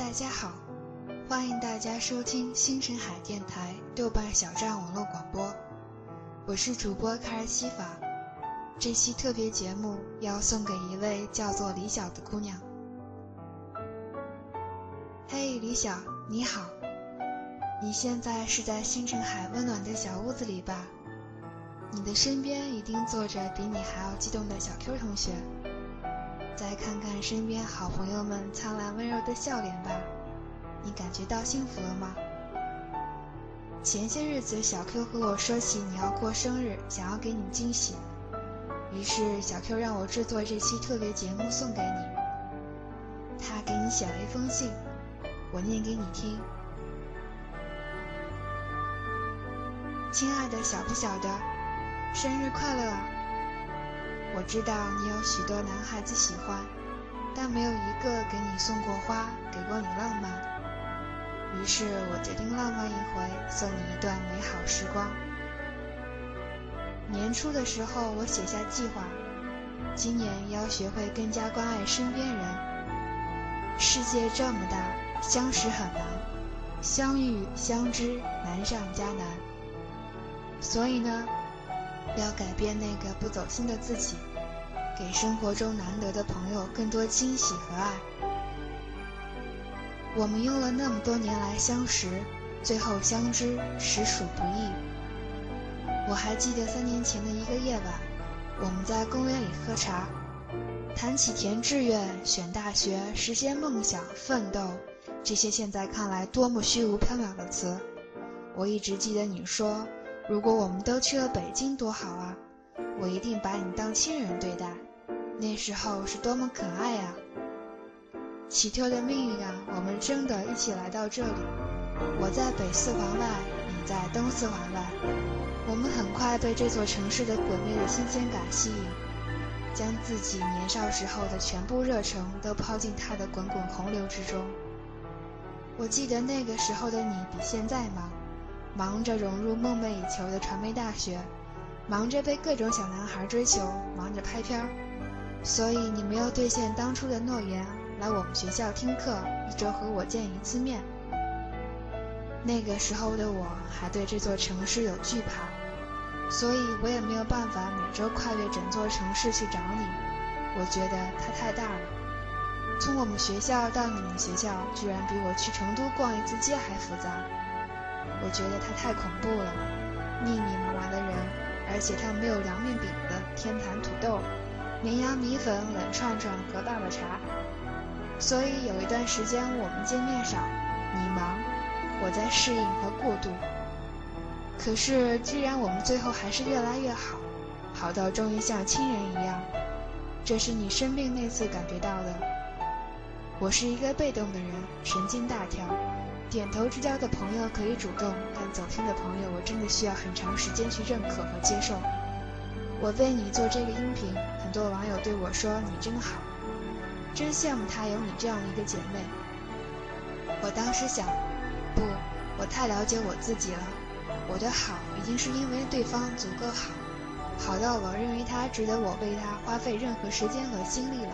大家好，欢迎大家收听星辰海电台豆瓣小站网络广播，我是主播卡尔西法。这期特别节目要送给一位叫做李晓的姑娘。嘿，李晓，你好，你现在是在星辰海温暖的小屋子里吧？你的身边一定坐着比你还要激动的小 Q 同学。再看看身边好朋友们灿烂温柔的笑脸吧，你感觉到幸福了吗？前些日子，小 Q 和我说起你要过生日，想要给你惊喜，于是小 Q 让我制作这期特别节目送给你。他给你写了一封信，我念给你听。亲爱的小不小的，生日快乐！我知道你有许多男孩子喜欢，但没有一个给你送过花，给过你浪漫。于是我决定浪漫一回，送你一段美好时光。年初的时候，我写下计划，今年要学会更加关爱身边人。世界这么大，相识很难，相遇相知难上加难。所以呢？要改变那个不走心的自己，给生活中难得的朋友更多惊喜和爱。我们用了那么多年来相识，最后相知实属不易。我还记得三年前的一个夜晚，我们在公园里喝茶，谈起填志愿、选大学、实现梦想、奋斗，这些现在看来多么虚无缥缈的词。我一直记得你说。如果我们都去了北京多好啊！我一定把你当亲人对待。那时候是多么可爱啊！奇特的命运啊，我们真的一起来到这里。我在北四环外，你在东四环外。我们很快被这座城市的滚灭的新鲜感吸引，将自己年少时候的全部热诚都抛进它的滚滚洪流之中。我记得那个时候的你比现在忙。忙着融入梦寐以求的传媒大学，忙着被各种小男孩追求，忙着拍片儿，所以你没有兑现当初的诺言，来我们学校听课，一周和我见一次面。那个时候的我还对这座城市有惧怕，所以我也没有办法每周跨越整座城市去找你。我觉得它太大了，从我们学校到你们学校，居然比我去成都逛一次街还复杂。我觉得他太恐怖了，密密麻麻的人，而且他没有凉面饼的天坛土豆、绵阳米粉、冷串串和爸爸茶。所以有一段时间我们见面少，你忙，我在适应和过渡。可是既然我们最后还是越来越好，好到终于像亲人一样，这是你生病那次感觉到的。我是一个被动的人，神经大条。点头之交的朋友可以主动，但走心的朋友，我真的需要很长时间去认可和接受。我为你做这个音频，很多网友对我说：“你真好，真羡慕他有你这样一个姐妹。”我当时想，不，我太了解我自己了。我的好已经是因为对方足够好，好到我认为他值得我为他花费任何时间和精力了，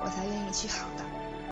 我才愿意去好的。